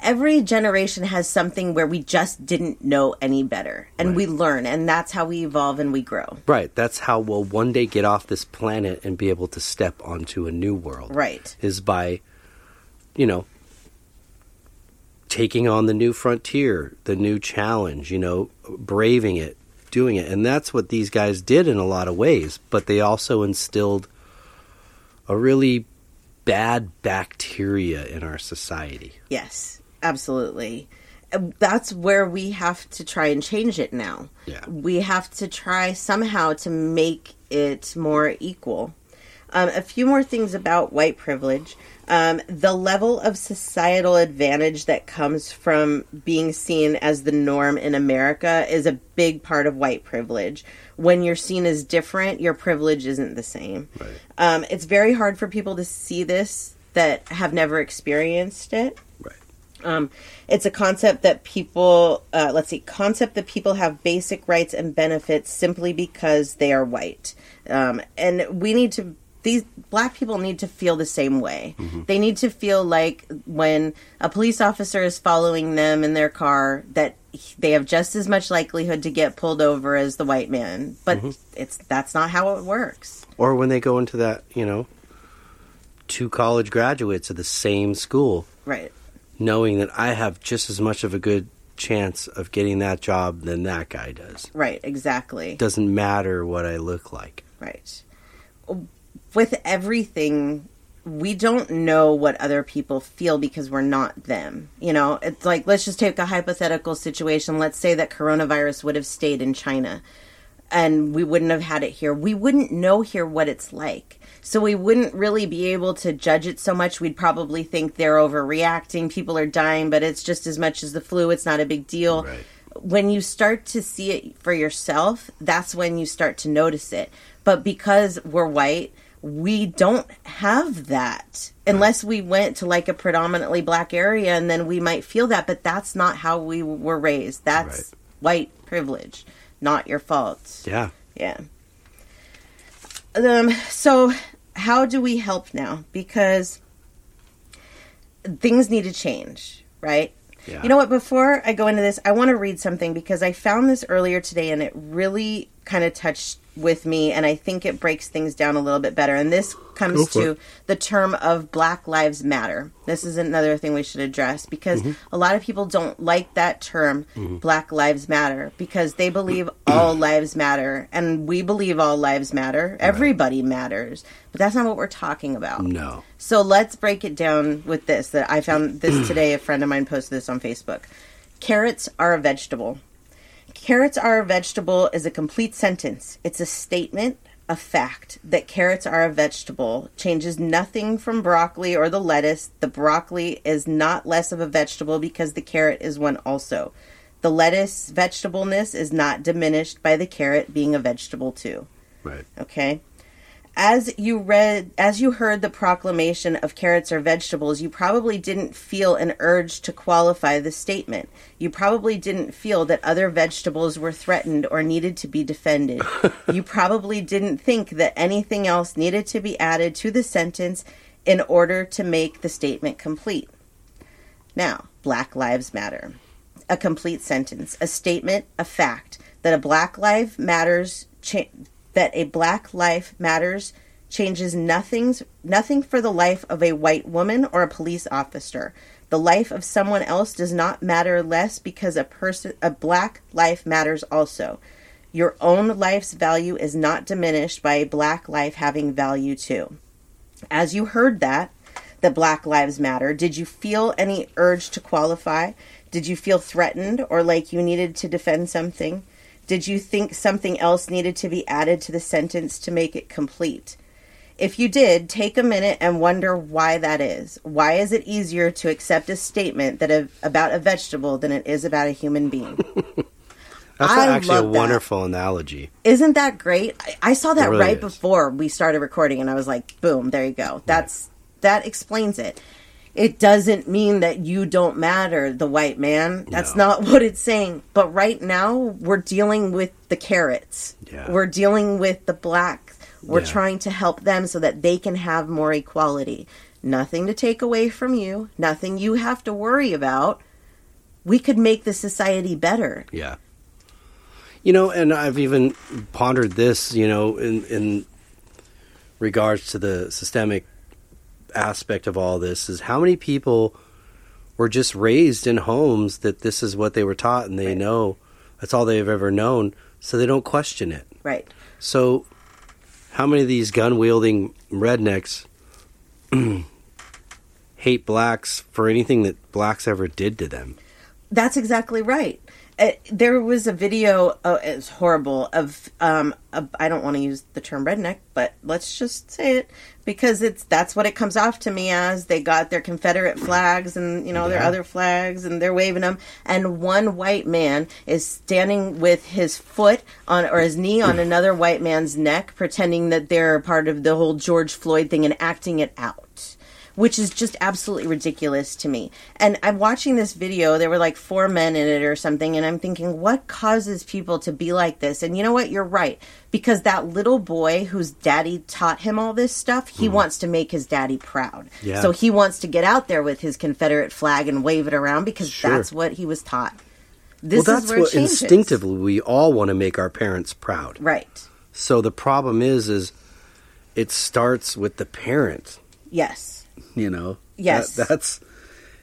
every generation has something where we just didn't know any better, and we learn, and that's how we evolve and we grow. Right. That's how we'll one day get off this planet and be able to step onto a new world. Right. Is by, you know, taking on the new frontier, the new challenge, you know, braving it, doing it. And that's what these guys did in a lot of ways. But they also instilled a really bad bacteria in our society. Yes, absolutely. That's where we have to try and change it now. Yeah. We have to try somehow to make it more equal. Um, a few more things about white privilege. Um, the level of societal advantage that comes from being seen as the norm in America is a big part of white privilege. When you're seen as different, your privilege isn't the same. Right. Um, it's very hard for people to see this that have never experienced it. Right. Um, it's a concept that people, uh, let's see, concept that people have basic rights and benefits simply because they are white. Um, and we need to, these black people need to feel the same way. They need to feel like when a police officer is following them in their car, that they have just as much likelihood to get pulled over as the white man. But mm-hmm. it's that's not how it works. Or when they go into that, you know, two college graduates of the same school, Right. knowing that I have just as much of a good chance of getting that job than that guy does. Right. Exactly. Doesn't matter what I look like. Right. With everything, we don't know what other people feel because we're not them. You know, it's like, let's just take a hypothetical situation. Let's say that coronavirus would have stayed in China and we wouldn't have had it here. We wouldn't know here what it's like. So we wouldn't really be able to judge it so much. We'd probably think they're overreacting. People are dying, but it's just as much as the flu. It's not a big deal Right. when you start to see it for yourself, that's when you start to notice it. But because we're white, we don't have that unless we went to like a predominantly black area and then we might feel that, but that's not how we were raised. That's white privilege, not your fault. Yeah. Yeah. Um, so how do we help now? Because things need to change, right? Yeah. You know what? Before I go into this, I want to read something because I found this earlier today and it really kind of touched with me and I think it breaks things down a little bit better. And this comes to it. the term of Black Lives Matter. This is another thing we should address because Mm-hmm. a lot of people don't like that term, Black Lives Matter, because they believe all <clears throat> lives matter. And we believe all lives matter. Everybody matters. But that's not what we're talking about. No. So let's break it down with this. That I found this <clears throat> today. A friend of mine posted this on Facebook. Carrots are a vegetable. Carrots are a vegetable is a complete sentence. It's a statement, a fact that carrots are a vegetable changes nothing from broccoli or the lettuce. The broccoli is not less of a vegetable because the carrot is one also. The lettuce vegetableness is not diminished by the carrot being a vegetable too. Right. Okay. As you read, as you heard the proclamation of carrots are vegetables, you probably didn't feel an urge to qualify the statement. You probably didn't feel that other vegetables were threatened or needed to be defended. <laughs> you probably didn't think that anything else needed to be added to the sentence in order to make the statement complete. Now, Black Lives Matter. A complete sentence, a statement, a fact that a Black Life Matters cha- that a Black Life Matters changes nothing's nothing for the life of a white woman or a police officer. The life of someone else does not matter less because a person a black life matters also. Your own life's value is not diminished by a black life having value too. As you heard that, that Black Lives Matter, did you feel any urge to qualify? Did you feel threatened or like you needed to defend something? Did you think something else needed to be added to the sentence to make it complete? If you did, take a minute and wonder why that is. Why is it easier to accept a statement that a, about a vegetable than it is about a human being? <laughs> That's I actually a love that. wonderful analogy. Isn't that great? I, I saw that really right is. before we started recording, and I was like, "Boom! There you go. That's that explains it." It doesn't mean that you don't matter, the white man. That's No. not <laughs> what it's saying. But right now, we're dealing with the carrots. Yeah. We're dealing with the blacks. We're Yeah. trying to help them so that they can have more equality. Nothing to take away from you. Nothing you have to worry about. We could make the society better. Yeah. You know, and I've even pondered this, you know, in in regards to the systemic aspect of all this is how many people were just raised in homes that this is what they were taught and they Right. know that's all they've ever known, so they don't question it. Right. So, how many of these gun wielding rednecks <clears throat> hate blacks for anything that blacks ever did to them? That's exactly right. Uh, there was a video. Oh, it's horrible. Of um, a, I don't want to use the term redneck, but let's just say it because it's that's what it comes off to me as. They got their Confederate flags and you know their other flags and they're waving them, and one white man is standing with his foot on or his knee on another white man's neck, pretending that they're part of the whole George Floyd thing and acting it out which is just absolutely ridiculous to me. And I'm watching this video, there were like four men in it or something, and I'm thinking, what causes people to be like this? And you know what? You're right. Because that little boy whose daddy taught him all this stuff, he mm. wants to make his daddy proud. Yeah. So he wants to get out there with his Confederate flag and wave it around because Sure. that's what he was taught. This well, that's is where what changes. instinctively we all want to make our parents proud. Right. So the problem is, is it starts with the parent. Yes. You know. Yes. That, that's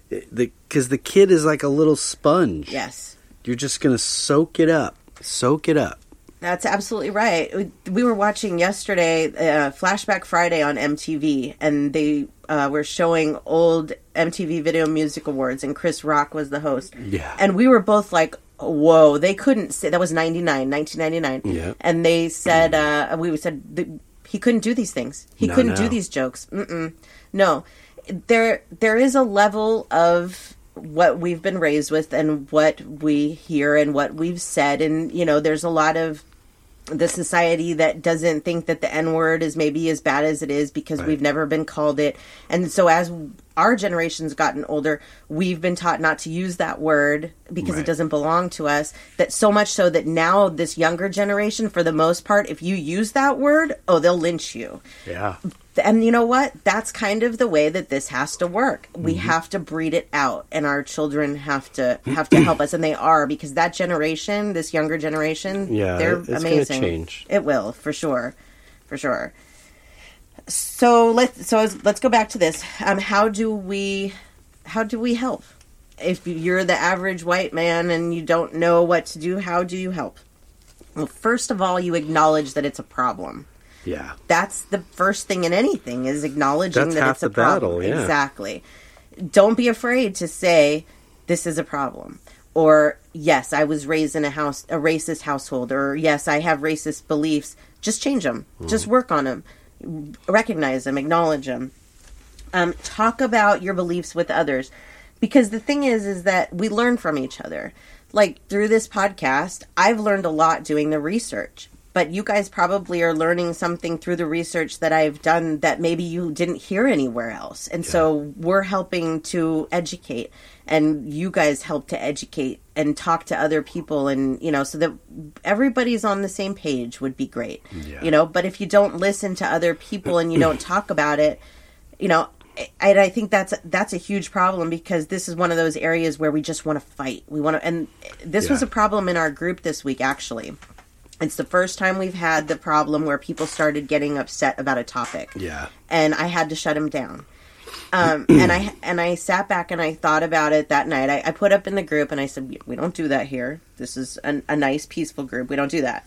the because the kid is like a little sponge. Yes. You're just gonna soak it up, soak it up. That's absolutely right. We- We were watching yesterday uh, Flashback Friday on MTV, and they uh, were showing old MTV Video Music Awards, and Chris Rock was the host. Yeah. And we were both like, whoa, they couldn't say, that was 99, 1999. Yeah. And they said, uh, we said, he couldn't do these things. He No, couldn't do these jokes. Mm-mm. No. There, there is a level of what we've been raised with and what we hear and what we've said and you know there's a lot of the society that doesn't think that the N word is maybe as bad as it is because Right. we've never been called it. And so as our generation's gotten older, we've been taught not to use that word because Right. it doesn't belong to us. That so much so that now this younger generation, for the most part, if you use that word, oh, they'll lynch you. Yeah. And you know what? That's kind of the way that this has to work. We Mm-hmm. have to breed it out, and our children have to have to help us, and they are because that generation, this younger generation, Yeah, they're amazing. change. It will for sure, for sure. So let's so let's go back to this. Um, how do we how do we help? If you're the average white man and you don't know what to do, how do you help? Well, first of all, you acknowledge that it's a problem Yeah. that's the first thing in anything is acknowledging That's that it's a the battle, problem. yeah. Exactly. Don't be afraid to say this is a problem. Or yes, I was raised in a house a racist household or yes, I have racist beliefs. Just change them. Hmm. Just work on them. Recognize them, acknowledge them. Um, talk about your beliefs with others because the thing is is that we learn from each other like through this podcast i've learned a lot doing the research but you guys probably are learning something through the research that i've done that maybe you didn't hear anywhere else and so we're helping to educate and you guys help to educate and talk to other people and you know so that everybody's on the same page would be great Yeah. you know but if you don't listen to other people and you don't <clears throat> talk about it you know and I think that's that's a huge problem because this is one of those areas where we just want to fight. We want to, and this was a problem in our group this week. Actually, it's the first time we've had the problem where people started getting upset about a topic, Yeah. and I had to shut them down. Um, <clears throat> and I and I sat back and I thought about it that night. I, I put up in the group and I said, "We don't do that here. This is an, a nice, peaceful group. We don't do that."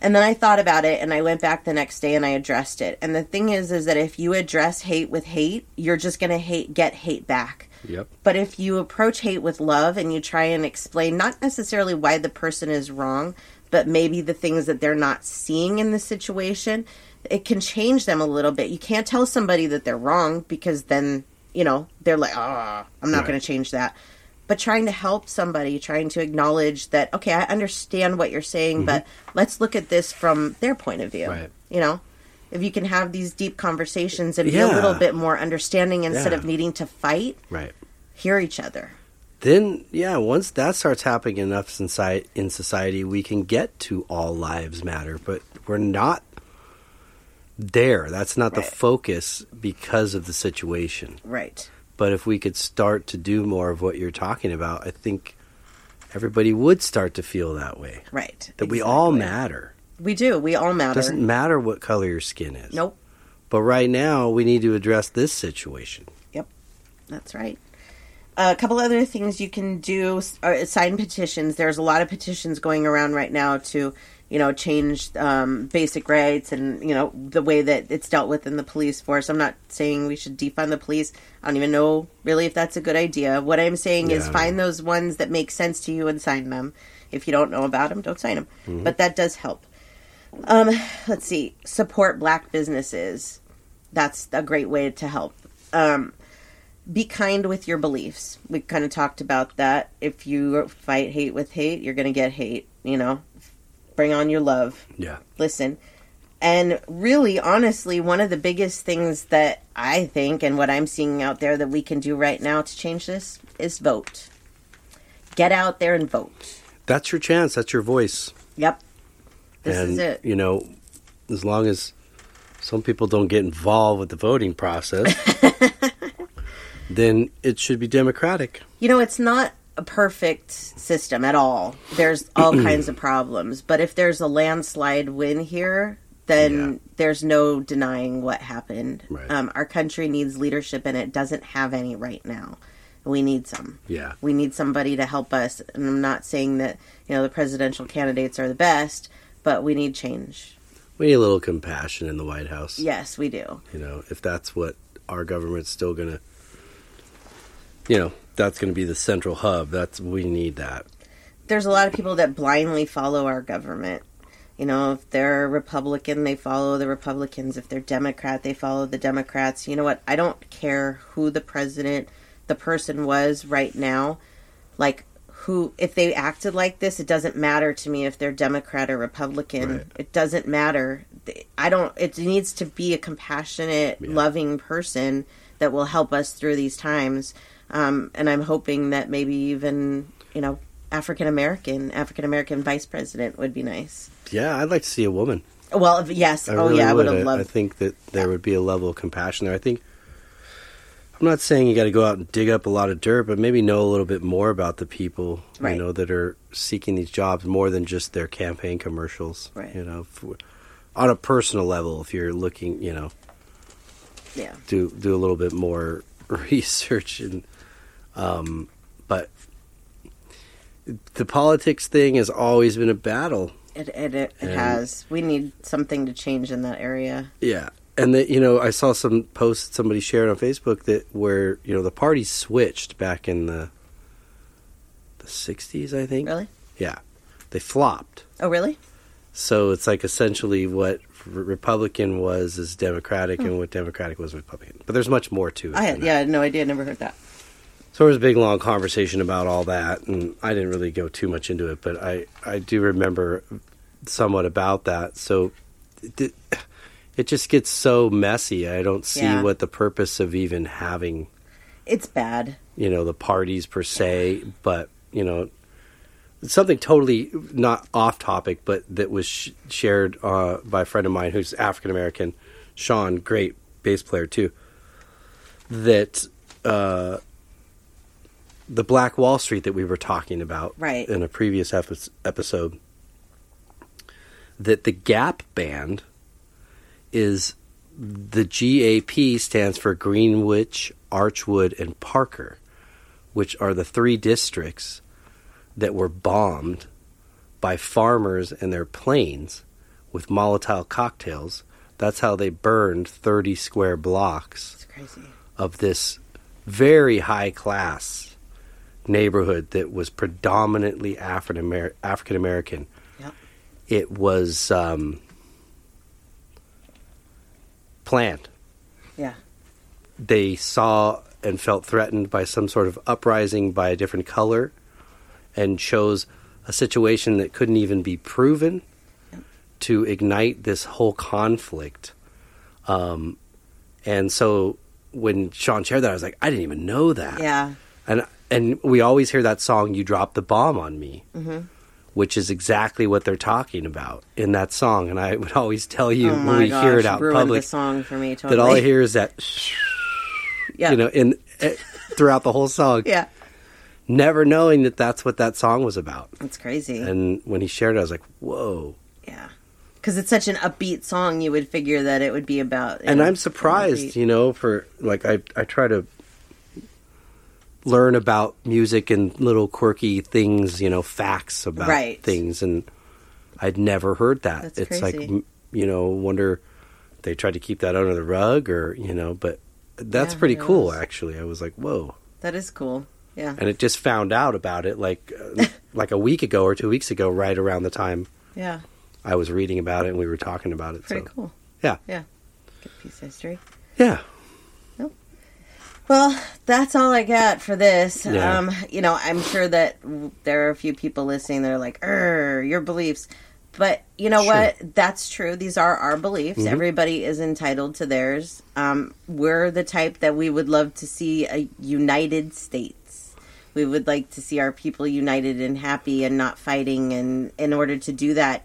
And then I thought about it and I went back the next day and I addressed it. And the thing is, is that if you address hate with hate, you're just going to hate get hate back. Yep. But if you approach hate with love and you try and explain not necessarily why the person is wrong, but maybe the things that they're not seeing in the situation, it can change them a little bit. You can't tell somebody that they're wrong because then, you know, they're like, "Ah, I'm not Right. going to change that." But trying to help somebody, trying to acknowledge that, okay, I understand what you're saying, but let's look at this from their point of view. Mm-hmm. Right. You know, if you can have these deep conversations and be a little bit more understanding instead Yeah. of needing to fight, Right. hear each other. Then, yeah, once that starts happening enough in, si- in society, we can get to all lives matter. But we're not there. That's not the focus because of the situation. Right. But if we could start to do more of what you're talking about, I think everybody would start to feel that way. Right. That we all matter. We do. We all matter. It doesn't matter what color your skin is. Nope. But right now, we need to address this situation. Yep. That's right. A couple other things you can do are sign petitions. There's a lot of petitions going around right now to, you know, change um, basic rights and you know the way that it's dealt with in the police force. I'm not saying we should defund the police. I don't even know really if that's a good idea. What I'm saying is find those ones that make sense to you and sign them. If you don't know about them, don't sign them. But that does help. Um, let's see. Support black businesses. That's a great way to help. Um, be kind with your beliefs. We kind of talked about that. If you fight hate with hate, you're going to get hate. You know, bring on your love. Yeah. Listen. And really, honestly, one of the biggest things that I think and what I'm seeing out there that we can do right now to change this is vote. Get out there and vote. That's your chance. That's your voice. Yep. This and, is it. You know, as long as some people don't get involved with the voting process, <laughs> then it should be democratic. You know, it's not a perfect system at all. There's all <clears throat> kinds of problems. But if there's a landslide win here, then Yeah. there's no denying what happened. Right. Um, our country needs leadership, and it doesn't have any right now. We need some. Yeah. We need somebody to help us. And I'm not saying that, you know, the presidential candidates are the best, but we need change. We need a little compassion in the White House. Yes, we do. You know, if that's what our government's still going to, you know, that's going to be the central hub. That's we need that. there's a lot of people that blindly follow our government. You know, if they're Republican, they follow the Republicans. If they're Democrat, they follow the Democrats. You know what? I don't care who the president, the person was right now. Like, who, if they acted like this, it doesn't matter to me if they're Democrat or Republican. Right. It doesn't matter. I don't, it needs to be a compassionate, Yeah. loving person that will help us through these times. Um, and I'm hoping that maybe even, you know, African American, African American vice president would be nice. Yeah, I'd like to see a woman. Well, if- yes. I oh, really yeah, I would I, have I think that there would be a level of compassion there. I think I'm not saying you got to go out and dig up a lot of dirt, but maybe know a little bit more about the people Right. you know that are seeking these jobs more than just their campaign commercials. Right. You know, f on a personal level, if you're looking, you know, yeah. do do a little bit more <laughs> research and um but the politics thing has always been a battle It, it, it, it has. We need something to change in that area. Yeah, and that you know, I saw some posts somebody shared on Facebook that where you know the party switched back in the the '60s, I think. Really? Yeah, they flopped. Oh, really? So it's like essentially what Republican was is Democratic, and what Democratic was Republican. But there's much more to it. Hmm. I had, yeah, no idea. Never heard that. So there was a big long conversation about all that, and I didn't really go too much into it, but I I do remember somewhat about that. So it, it just gets so messy. I don't see Yeah. what the purpose of even having It's bad. you know the parties per se, but you know something totally not off topic, but that was sh- shared uh, by a friend of mine who's African American, Sean, great bass player too. That uh, the Black Wall Street that we were talking about Right. in a previous epi- episode, that the Gap band is the GAP stands for Greenwich, Archwood, and Parker, which are the three districts that were bombed by farmers and their planes with Molotov cocktails. That's how they burned 30 square blocks of this very high class neighborhood that was predominantly African African American. Yep. It was um, planned. Yeah. They saw and felt threatened by some sort of uprising by a different color and chose a situation that couldn't even be proven to ignite this whole conflict. Um, and so when Sean shared that, I was like, I didn't even know that. Yeah. And and we always hear that song, "You Dropped the Bomb on Me," Mm-hmm. which is exactly what they're talking about in that song. And I would always tell you Oh when we gosh, hear it out public song for me totally. that all I hear is that, yeah. <laughs> you know, in eh, throughout the whole song, Yeah. never knowing that that's what that song was about. It's crazy. And when he shared it, I was like, "Whoa!" yeah. Because it's such an upbeat song, you would figure that it would be about. and know, I'm surprised, you know, for like I I try to learn about music and little quirky things, you know, facts about Right. things, and I'd never heard that. That's it's like crazy. m- you know, wonder they tried to keep that under the rug, or you know, but that's Yeah, pretty cool. Actually, I was like, whoa. That is cool. Yeah. And it just found out about it like uh, <laughs> like a week ago or two weeks ago, right around the time Yeah. I was reading about it and we were talking about it. Pretty so cool. yeah, Yeah. Good piece of history. yeah, Well, that's all I got for this. Yeah. Um, you know, I'm sure that there are a few people listening that are like, "Er, your beliefs." But you know Sure. what? That's true. These are our beliefs. Everybody is entitled to theirs. Um, we're the type that we would love to see a united states. We would like to see our people united and happy and not fighting. And in order to do that,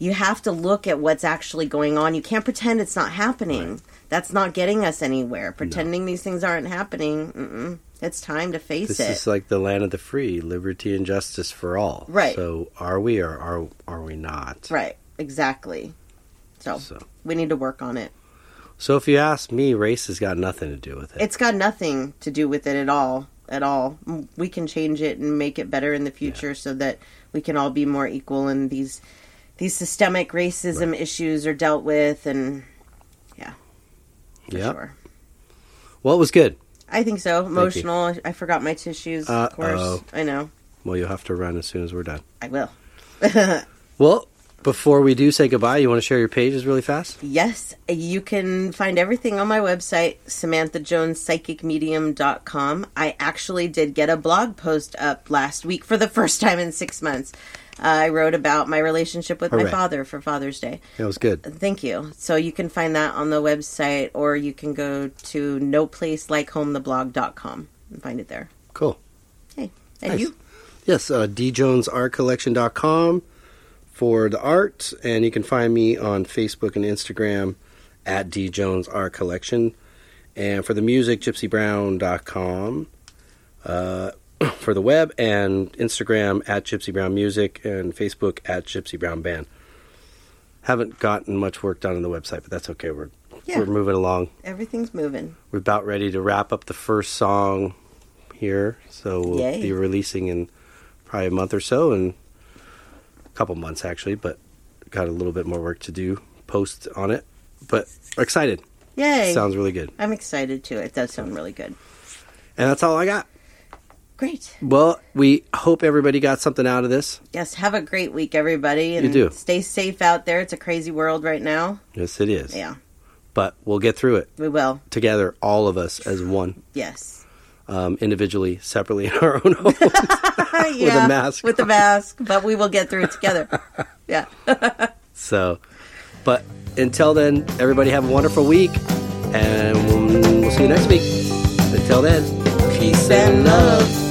you have to look at what's actually going on. You can't pretend it's not happening. That's not getting us anywhere. Pretending these things aren't happening. Mm-mm. It's time to face it. this it. is like the land of the free, liberty and justice for all. Right. So are we or are are we not? right. Exactly. So, So we need to work on it. so if you ask me, race has got nothing to do with it. It's got nothing to do with it at all. At all. We can change it and make it better in the future so that we can all be more equal and these these systemic racism issues are dealt with and yeah. Yeah. sure. Well, it was good. I think so. Emotional. I forgot my tissues, of course. Uh-oh. I know. Well, you'll have to run as soon as we're done. I will. <laughs> Well, before we do say goodbye, you want to share your pages really fast? Yes, you can find everything on my website, SamanthaJonesPsychicMedium.com. I actually did get a blog post up last week for the first time in six months. Uh, I wrote about my relationship with my father for Father's Day. That was good. Thank you. So you can find that on the website, or you can go to noplacelikehometheblog.com and find it there. Cool. Hey, and Nice. you? Yes, uh, djonesartcollection.com for the art, and you can find me on Facebook and Instagram at D Jones Art Collection. And for the music, gypsybrowne.com uh, <coughs> for the web, and Instagram at Gypsy Browne Music, and Facebook at Gypsy Browne Band. Haven't gotten much work done on the website, but that's okay. We're Yeah. we're moving along. Everything's moving. We're about ready to wrap up the first song here, so we'll Yay. be releasing in probably a month or so, and couple months actually, but got a little bit more work to do post on it. But excited. Yay. Sounds really good. I'm excited too. It does sound really good. And that's all I got. Great. Well, we hope everybody got something out of this. Yes, have a great week, everybody. And You do. Stay safe out there. It's a crazy world right now. Yes, it is. Yeah, But we'll get through it we will. together, all of us as one, Yes. um, individually, separately <laughs> in our own home. <laughs> yeah, <laughs> with a mask With the mask. But we will get through it together. <laughs> yeah. <laughs> So, but until then, everybody have a wonderful week, and we'll, we'll see you next week. Until then, peace and love.